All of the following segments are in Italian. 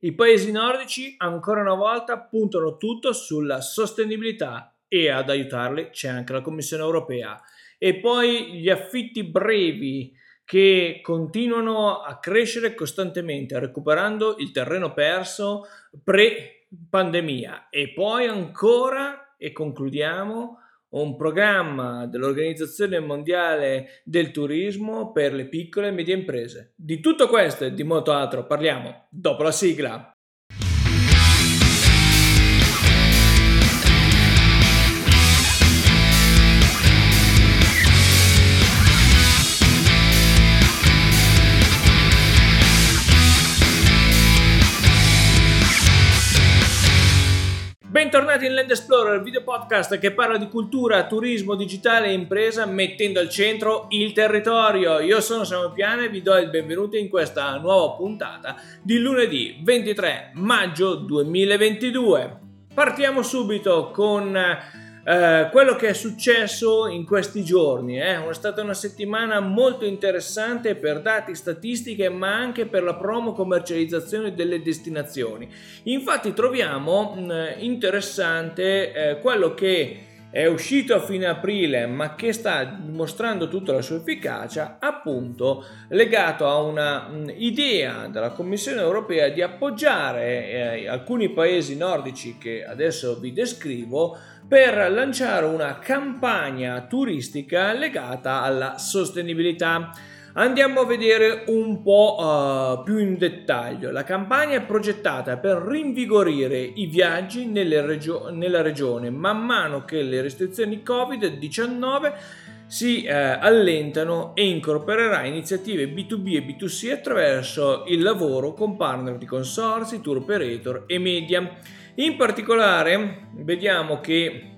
I paesi nordici ancora una volta puntano tutto sulla sostenibilità e ad aiutarli c'è anche la Commissione europea. E poi gli affitti brevi che continuano a crescere costantemente, recuperando il terreno perso pre-pandemia. E poi ancora, e concludiamo, un programma dell'Organizzazione Mondiale del Turismo per le piccole e medie imprese. Di tutto questo e di molto altro parliamo dopo la sigla. Bentornati in Land Explorer, il video podcast che parla di cultura, turismo, digitale e impresa mettendo al centro il territorio. Io sono Samuel Piana e vi do il benvenuto in questa nuova puntata di lunedì 23 maggio 2022. Partiamo subito con eh, quello che è successo in questi giorni. Eh. È stata una settimana molto interessante per dati, statistiche, ma anche per la promo commercializzazione delle destinazioni. Infatti troviamo mh, mm, interessante eh, quello che è uscito a fine aprile ma che sta dimostrando tutta la sua efficacia appunto legato a una mh, idea della Commissione europea di appoggiare eh, alcuni paesi nordici che adesso vi descrivo per lanciare una campagna turistica legata alla sostenibilità. Andiamo a vedere un po' uh, più in dettaglio. La campagna è progettata per rinvigorire i viaggi regio- nella regione man mano che le restrizioni Covid-19 si eh, allentano e incorporerà iniziative B2B e B2C attraverso il lavoro con partner di consorsi, tour operator e media. In particolare vediamo che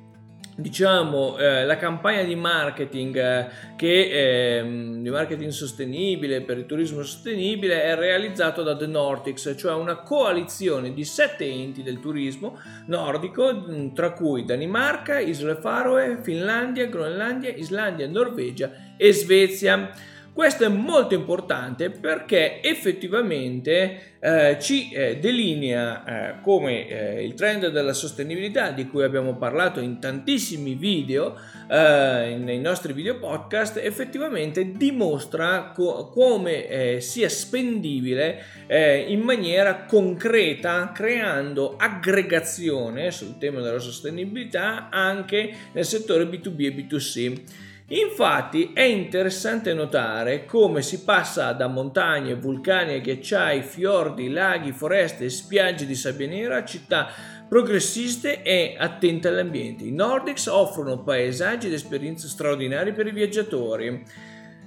diciamo eh, la campagna di marketing eh, che, eh, di marketing sostenibile per il turismo sostenibile è realizzato da The Nordics cioè una coalizione di sette enti del turismo nordico mm, tra cui Danimarca, Isole Faroe, Finlandia, Groenlandia, Islandia, Norvegia e Svezia questo è molto importante perché effettivamente eh, ci eh, delinea eh, come eh, il trend della sostenibilità di cui abbiamo parlato in tantissimi video, eh, nei nostri video podcast, effettivamente dimostra co- come eh, sia spendibile in maniera concreta creando aggregazione sul tema della sostenibilità anche nel settore B2B e B2C. Infatti è interessante notare come si passa da montagne, vulcani, ghiacciai, fiordi, laghi, foreste e spiagge di sabbia nera a città progressiste e attente all'ambiente. I Nordics offrono paesaggi ed esperienze straordinarie per i viaggiatori.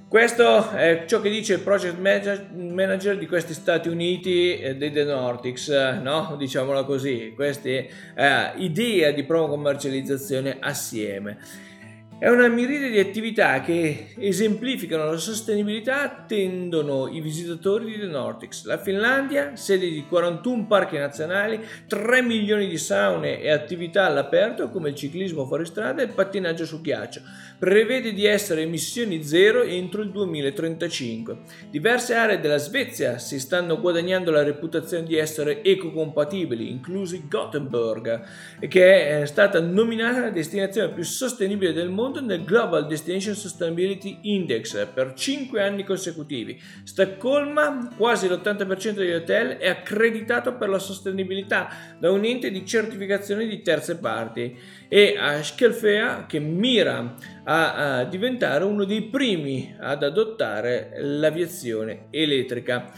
Questo è ciò che dice il project manager di questi Stati Uniti eh, dei The Nordics, no? diciamola così, questa eh, idea di promo commercializzazione assieme. È una miriade di attività che esemplificano la sostenibilità attendono i visitatori di The Nordics. La Finlandia, sede di 41 parchi nazionali, 3 milioni di saune e attività all'aperto come il ciclismo fuori strada e il pattinaggio su ghiaccio. Prevede di essere emissioni zero entro il 2035. Diverse aree della Svezia si stanno guadagnando la reputazione di essere ecocompatibili, inclusi Gothenburg, che è stata nominata la destinazione più sostenibile del mondo mondo nel Global Destination Sustainability Index per 5 anni consecutivi. Stoccolma, quasi l'80% degli hotel è accreditato per la sostenibilità da un ente di certificazione di terze parti e a Skelfea che mira a, a diventare uno dei primi ad adottare l'aviazione elettrica.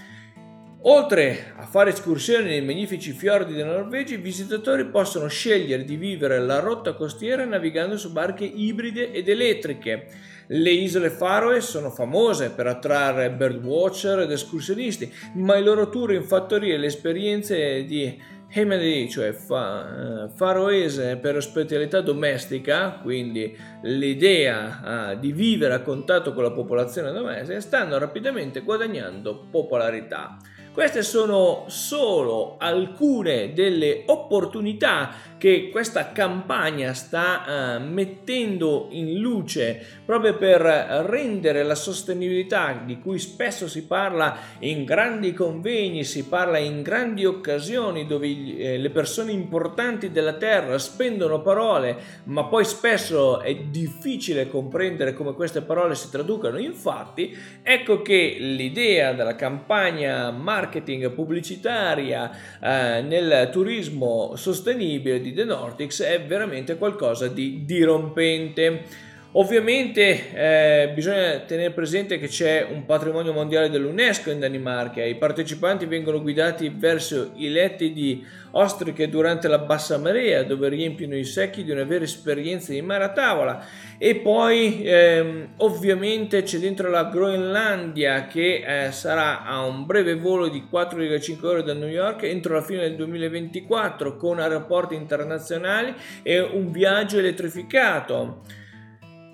Oltre a fare escursioni nei magnifici fiordi della Norvegia, i visitatori possono scegliere di vivere la rotta costiera navigando su barche ibride ed elettriche. Le isole Faroe sono famose per attrarre birdwatcher ed escursionisti, ma i loro tour in fattoria e le esperienze di Hemedi, cioè fa, uh, faroese per ospitalità domestica, quindi l'idea uh, di vivere a contatto con la popolazione domestica, stanno rapidamente guadagnando popolarità. Queste sono solo alcune delle opportunità che questa campagna sta uh, mettendo in luce proprio per rendere la sostenibilità di cui spesso si parla in grandi convegni, si parla in grandi occasioni dove eh, le persone importanti della terra spendono parole, ma poi spesso è difficile comprendere come queste parole si traducano. In fatti, ecco che l'idea della campagna marketing pubblicitaria eh, nel turismo sostenibile di The Nordics è veramente qualcosa di dirompente. Ovviamente eh, bisogna tenere presente che c'è un patrimonio mondiale dell'UNESCO in Danimarca, i partecipanti vengono guidati verso i letti di ostriche durante la bassa marea dove riempiono i secchi di una vera esperienza di mare a tavola e poi ehm, ovviamente c'è dentro la Groenlandia che eh, sarà a un breve volo di 4,5 ore da New York entro la fine del 2024 con aeroporti internazionali e un viaggio elettrificato.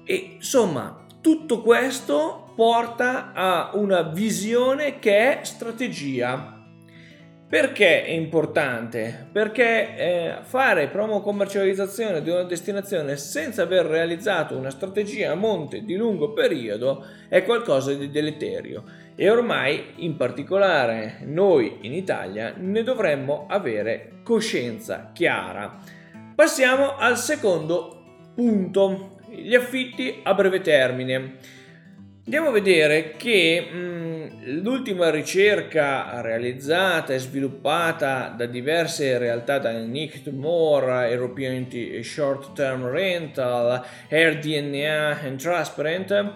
E insomma, tutto questo porta a una visione che è strategia. Perché è importante? Perché eh, fare promo commercializzazione di una destinazione senza aver realizzato una strategia a monte di lungo periodo è qualcosa di deleterio e ormai in particolare noi in Italia ne dovremmo avere coscienza chiara. Passiamo al secondo punto, gli affitti a breve termine. Andiamo a vedere che mh, mm, l'ultima ricerca realizzata e sviluppata da diverse realtà, da Nick Moore, European Short Term Rental, AirDNA e Transparent,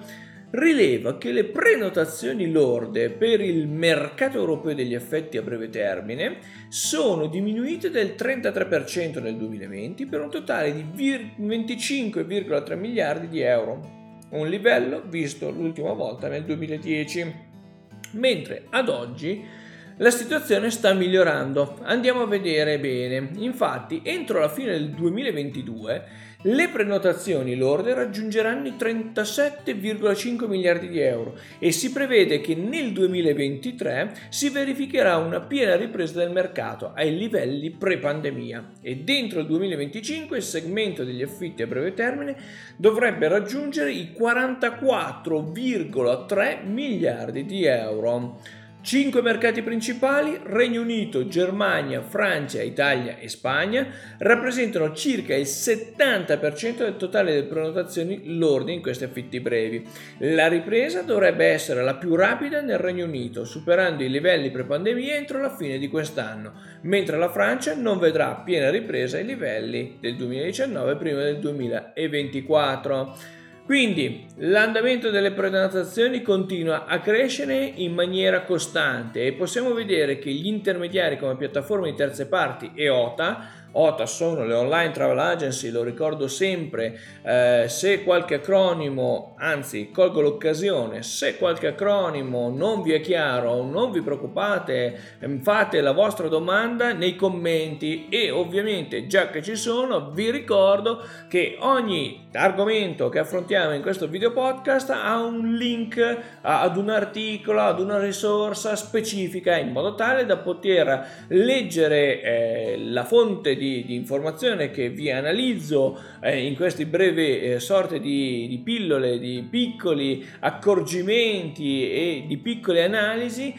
rileva che le prenotazioni lorde per il mercato europeo degli affetti a breve termine sono diminuite del 33% nel 2020 per un totale di 25,3 miliardi di euro, un livello visto l'ultima volta nel 2010, mentre ad oggi la situazione sta migliorando. Andiamo a vedere bene. Infatti, entro la fine del 2022 le prenotazioni lorde raggiungeranno i 37,5 miliardi di euro e si prevede che nel 2023 si verificherà una piena ripresa del mercato ai livelli pre-pandemia e dentro il 2025 il segmento degli affitti a breve termine dovrebbe raggiungere i 44,3 miliardi di euro. Cinque mercati principali, Regno Unito, Germania, Francia, Italia e Spagna, rappresentano circa il 70% del totale delle prenotazioni lorde in questi affitti brevi. La ripresa dovrebbe essere la più rapida nel Regno Unito, superando i livelli pre-pandemia entro la fine di quest'anno, mentre la Francia non vedrà piena ripresa ai livelli del 2019 prima del 2024. Quindi l'andamento delle prenotazioni continua a crescere in maniera costante e possiamo vedere che gli intermediari come piattaforme di terze parti e OTA OTA sono le online travel agency, lo ricordo sempre, eh, se qualche acronimo, anzi colgo l'occasione, se qualche acronimo non vi è chiaro, non vi preoccupate, ehm, fate la vostra domanda nei commenti e ovviamente già che ci sono vi ricordo che ogni argomento che affrontiamo in questo video podcast ha un link ad un articolo, ad una risorsa specifica in modo tale da poter leggere eh, la fonte di di, di informazione che vi analizzo eh, in queste brevi eh, sorte di, di pillole, di piccoli accorgimenti e di piccole analisi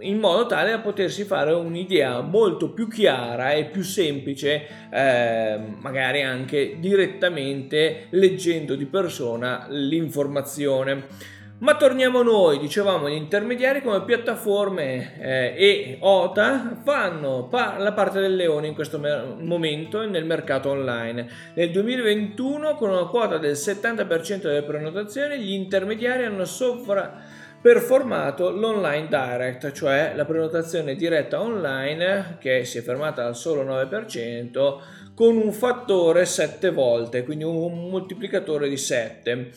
in modo tale da potersi fare un'idea molto più chiara e più semplice, eh, magari anche direttamente leggendo di persona l'informazione. Ma torniamo a noi, dicevamo gli intermediari come piattaforme eh, e OTA fanno pa- la parte del leone in questo mer- momento nel mercato online. Nel 2021 con una quota del 70% delle prenotazioni gli intermediari hanno sovra performato l'online direct, cioè la prenotazione diretta online che si è fermata al solo 9% con un fattore 7 volte, quindi un moltiplicatore di 7.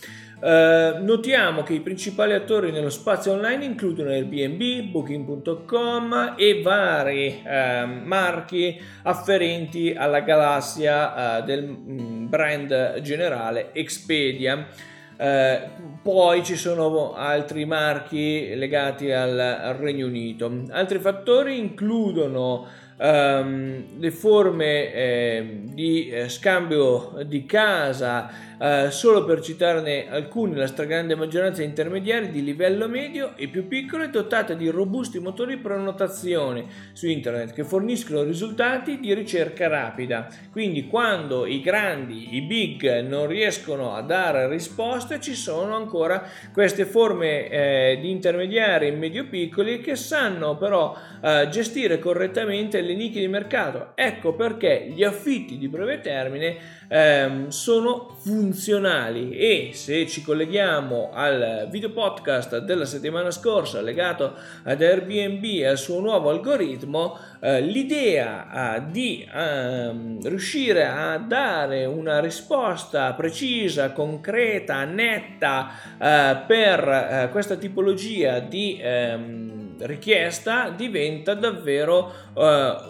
Uh, notiamo che i principali attori nello spazio online includono Airbnb, Booking.com e vari uh, marchi afferenti alla galassia uh, del mm, brand generale Expedia. eh, poi ci sono altri marchi legati al, al Regno Unito. Altri fattori includono ehm, le forme eh, di eh, scambio di casa, eh, solo per citarne alcune, la stragrande maggioranza intermediari di livello medio e più piccole dotate di robusti motori prenotazione su internet che forniscono risultati di ricerca rapida. Quindi quando i grandi, i big non riescono a dare risposte ci sono ancora queste forme eh, di intermediari medio piccoli che sanno però eh, gestire correttamente le nicchie di mercato. Ecco perché gli affitti di breve termine ehm, sono funzionali e se ci colleghiamo al video podcast della settimana scorsa legato ad Airbnb e al suo nuovo algoritmo, eh, l'idea eh, di ehm, riuscire a dare una risposta precisa, concreta, netta eh, per eh, questa tipologia di ehm, richiesta diventa davvero uh,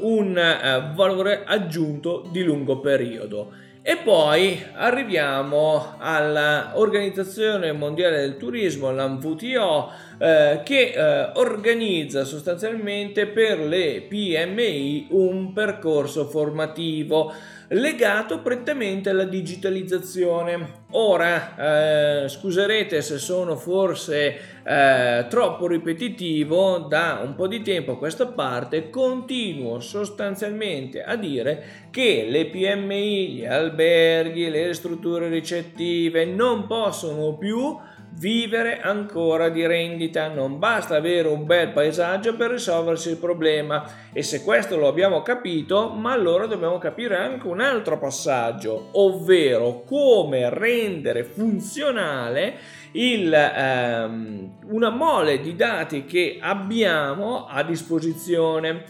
un uh, valore aggiunto di lungo periodo. E poi arriviamo all'Organizzazione Mondiale del Turismo, l'AMVTO, eh, che eh, organizza sostanzialmente per le PMI un percorso formativo legato prettamente alla digitalizzazione. Ora, eh, scuserete se sono forse eh, troppo ripetitivo, da un po' di tempo a questa parte continuo sostanzialmente a dire che le PMI, gli alberghi, le strutture ricettive non possono più vivere ancora di rendita, non basta avere un bel paesaggio per risolversi il problema. E se questo lo abbiamo capito, ma allora dobbiamo capire anche un altro passaggio, ovvero come rendere funzionale il, ehm, una mole di dati che abbiamo a disposizione.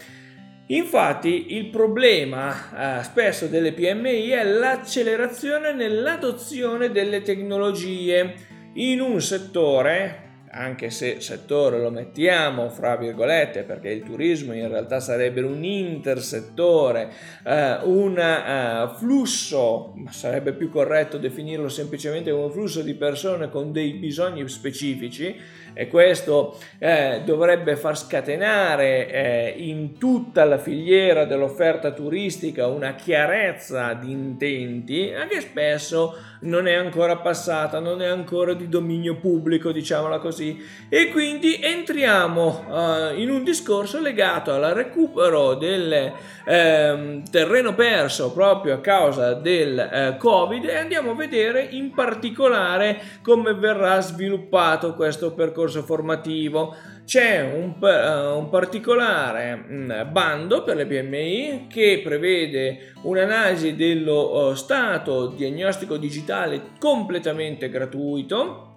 Infatti il problema eh, spesso delle PMI è l'accelerazione nell'adozione delle tecnologie in un settore anche se settore lo mettiamo fra virgolette perché il turismo in realtà sarebbe un intersettore, eh, un eh, flusso, sarebbe più corretto definirlo semplicemente come un flusso di persone con dei bisogni specifici e questo eh, dovrebbe far scatenare eh, in tutta la filiera dell'offerta turistica una chiarezza di intenti che spesso non è ancora passata, non è ancora di dominio pubblico, diciamola così. E quindi entriamo uh, in un discorso legato al recupero del eh, terreno perso proprio a causa del eh, Covid e andiamo a vedere in particolare come verrà sviluppato questo percorso formativo. C'è un, uh, un particolare um, bando per le PMI che prevede un'analisi dello uh, stato diagnostico digitale completamente gratuito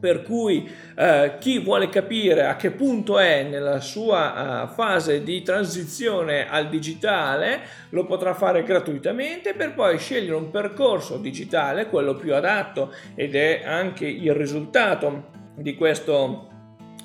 per cui eh, chi vuole capire a che punto è nella sua uh, fase di transizione al digitale lo potrà fare gratuitamente per poi scegliere un percorso digitale, quello più adatto ed è anche il risultato di questo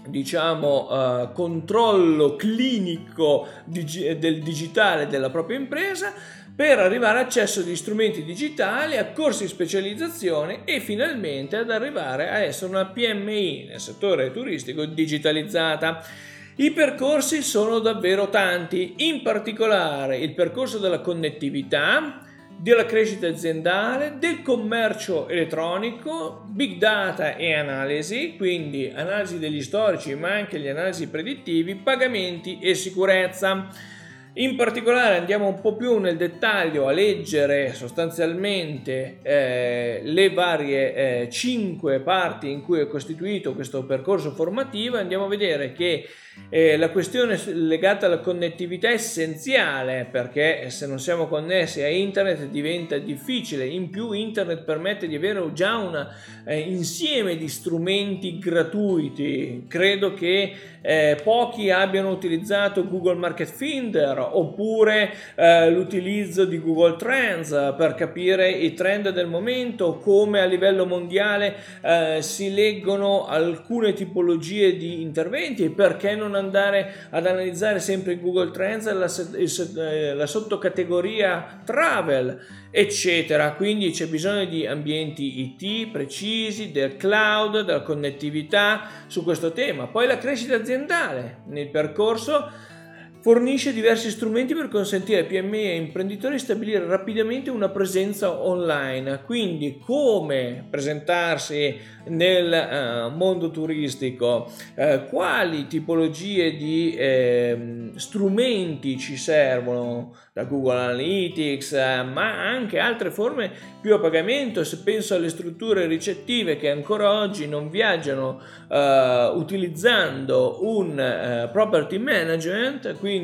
diciamo uh, controllo clinico digi- del digitale della propria impresa per arrivare all'accesso di strumenti digitali, a corsi di specializzazione e finalmente ad arrivare a essere una PMI nel settore turistico digitalizzata. I percorsi sono davvero tanti, in particolare il percorso della connettività, della crescita aziendale, del commercio elettronico, big data e analisi, quindi analisi degli storici ma anche gli analisi predittivi, pagamenti e sicurezza. In particolare andiamo un po' più nel dettaglio a leggere sostanzialmente eh, le varie eh, cinque parti in cui è costituito questo percorso formativo e andiamo a vedere che eh, la questione legata alla connettività è essenziale perché se non siamo connessi a internet diventa difficile. In più internet permette di avere già un eh, insieme di strumenti gratuiti. Credo che eh, pochi abbiano utilizzato Google Market Finder oppure eh, l'utilizzo di Google Trends per capire i trend del momento, come a livello mondiale eh, si leggono alcune tipologie di interventi e perché non andare ad analizzare sempre Google Trends la, eh, la sottocategoria travel, eccetera. Quindi c'è bisogno di ambienti IT precisi, del cloud, della connettività su questo tema. Poi la crescita aziendale nel percorso fornisce diversi strumenti per consentire ai PMI e imprenditori di stabilire rapidamente una presenza online, quindi come presentarsi nel uh, mondo turistico, uh, quali tipologie di uh, strumenti ci servono? Da Google Analytics, eh, ma anche altre forme più a pagamento, se penso alle strutture ricettive che ancora oggi non viaggiano utilizzando un property management, quindi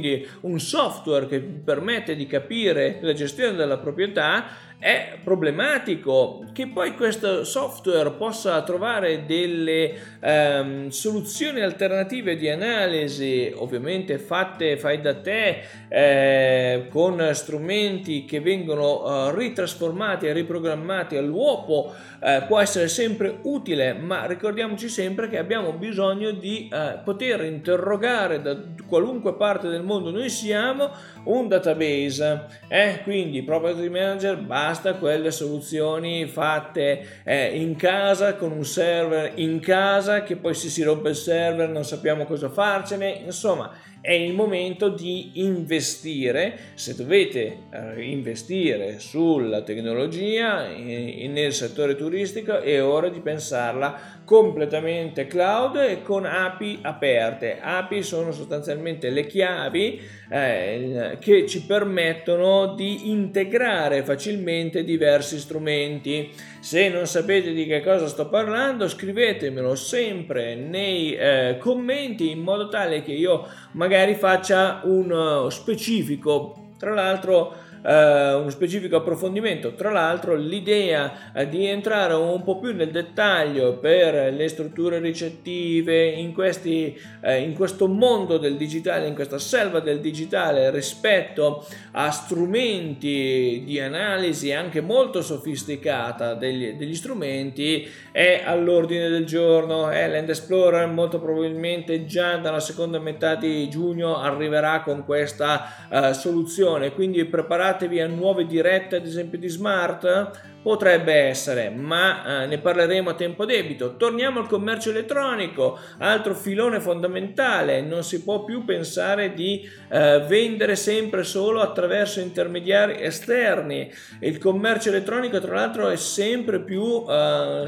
un software che permette di capire la gestione della proprietà, è problematico che poi questo software possa trovare delle um, soluzioni alternative di analisi, ovviamente fatte fai da te, eh, con strumenti che vengono uh, ritrasformati e riprogrammati all'uopo, eh, può essere sempre utile, ma ricordiamoci sempre che abbiamo bisogno di eh, poter interrogare da qualunque parte del mondo noi siamo un database. Eh? Quindi Property Manager basta basta quelle soluzioni fatte eh, in casa con un server in casa che poi se si rompe il server non sappiamo cosa farcene, insomma è il momento di investire, se dovete eh, investire sulla tecnologia in, nel settore turistico è ora di pensarla completamente cloud e con API aperte. API sono sostanzialmente le chiavi eh, che ci permettono di integrare facilmente diversi strumenti. Se non sapete di che cosa sto parlando, scrivetemelo sempre nei eh, commenti in modo tale che io magari faccia un uh, specifico. Tra l'altro eh, uno specifico approfondimento. Tra l'altro l'idea eh, di entrare un po' più nel dettaglio per le strutture ricettive in, questi, eh, in questo mondo del digitale, in questa selva del digitale rispetto a strumenti di analisi anche molto sofisticata degli, degli strumenti è all'ordine del giorno. Eh, Land Explorer molto probabilmente già dalla seconda metà di giugno arriverà con questa uh, soluzione, quindi preparate preparatevi a nuove dirette ad esempio di Smart Potrebbe essere, ma eh, ne parleremo a tempo debito. Torniamo al commercio elettronico, altro filone fondamentale. Non si può più pensare di eh, vendere sempre solo attraverso intermediari esterni. Il commercio elettronico, tra l'altro, è sempre più eh,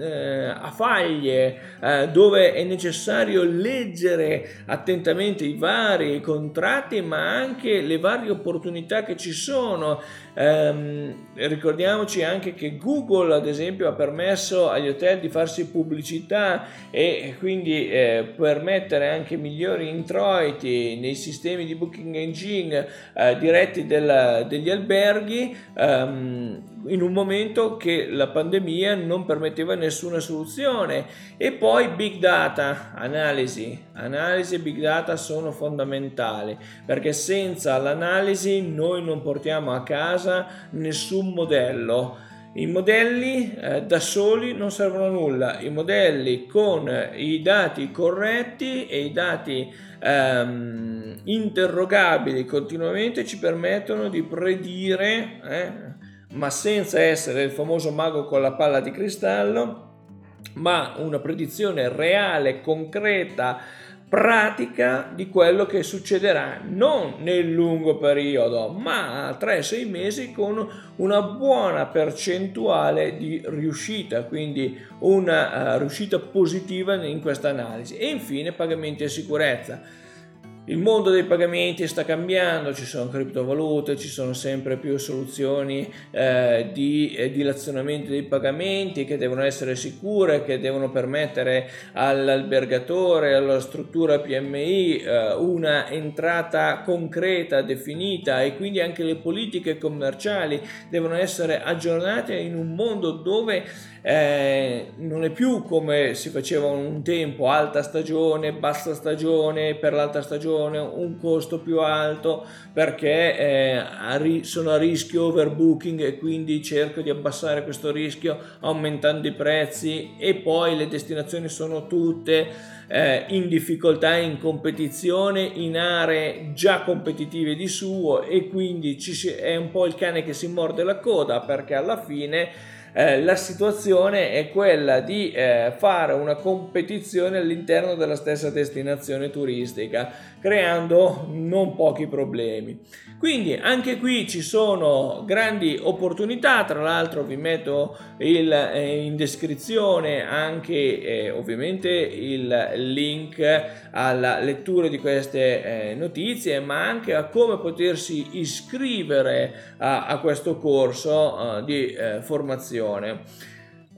eh, a faglie, eh, dove è necessario leggere attentamente i vari contratti, ma anche le varie opportunità che ci sono. Um, ricordiamoci anche che Google, ad esempio, ha permesso agli hotel di farsi pubblicità e quindi eh, permettere anche migliori introiti nei sistemi di booking engine eh, diretti del, degli alberghi. Um, in un momento che la pandemia non permetteva nessuna soluzione e poi big data analisi analisi e big data sono fondamentali perché senza l'analisi noi non portiamo a casa nessun modello. I modelli eh, da soli non servono a nulla, i modelli con i dati corretti e i dati ehm, interrogabili continuamente ci permettono di predire eh, ma senza essere il famoso mago con la palla di cristallo, ma una predizione reale, concreta, pratica di quello che succederà non nel lungo periodo, ma a 3-6 mesi con una buona percentuale di riuscita, quindi una uh, riuscita positiva in questa analisi. E infine pagamenti e sicurezza il mondo dei pagamenti sta cambiando, ci sono criptovalute, ci sono sempre più soluzioni eh, di eh, dilazionamento dei pagamenti che devono essere sicure, che devono permettere all'albergatore, alla struttura PMI eh, una entrata concreta, definita e quindi anche le politiche commerciali devono essere aggiornate in un mondo dove eh, non è più come si faceva un tempo, alta stagione, bassa stagione, per l'alta stagione un costo più alto perché eh, sono a rischio overbooking e quindi cerco di abbassare questo rischio aumentando i prezzi e poi le destinazioni sono tutte eh, in difficoltà in competizione in aree già competitive di suo e quindi si, è un po' il cane che si morde la coda perché alla fine eh, la situazione è quella di eh, fare una competizione all'interno della stessa destinazione turistica, creando non pochi problemi. Quindi anche qui ci sono grandi opportunità, tra l'altro vi metto il, eh, in descrizione anche eh, ovviamente il link alla lettura di queste eh, notizie, ma anche a come potersi iscrivere a, a questo corso eh, di formazione situazione.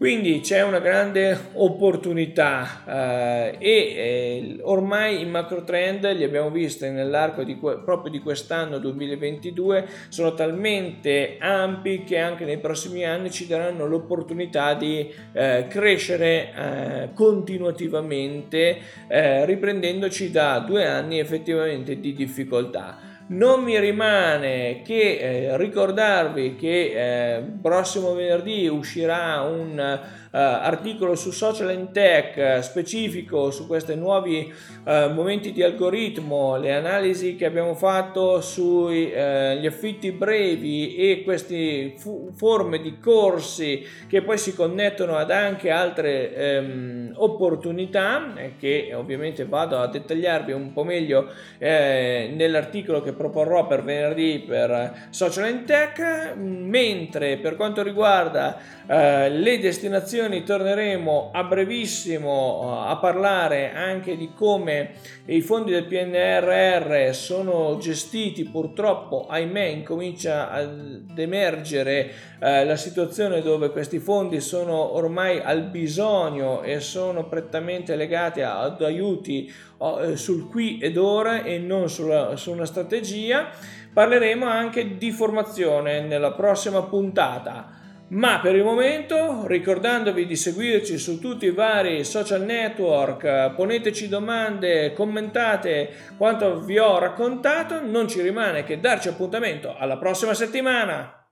Quindi c'è una grande opportunità eh, e eh, ormai i macro trend li abbiamo visti nell'arco di que- proprio di quest'anno 2022 sono talmente ampi che anche nei prossimi anni ci daranno l'opportunità di eh, crescere eh, continuativamente eh, riprendendoci da due anni effettivamente di difficoltà non mi rimane che eh, ricordarvi che eh, prossimo venerdì uscirà un articolo su Social and Tech uh, specifico su questi nuovi uh, momenti di algoritmo, le analisi che abbiamo fatto sugli affitti brevi e queste fu- forme di corsi che poi si connettono ad anche altre um, opportunità eh, che ovviamente vado a dettagliarvi un po' meglio eh, nell'articolo che proporrò per venerdì per Social and Tech, mentre per quanto riguarda eh, le destinazioni torneremo a brevissimo uh, a parlare anche di come i fondi del PNRR sono gestiti. Purtroppo ahimè incomincia ad emergere uh, la situazione dove questi fondi sono ormai al bisogno e sono prettamente legati ad aiuti uh, sul qui ed ora e non sulla, su una strategia. Parleremo anche di formazione nella prossima puntata ma per il momento, ricordandovi di seguirci su tutti i vari social network, poneteci domande, commentate quanto vi ho raccontato, non ci rimane che darci appuntamento alla prossima settimana.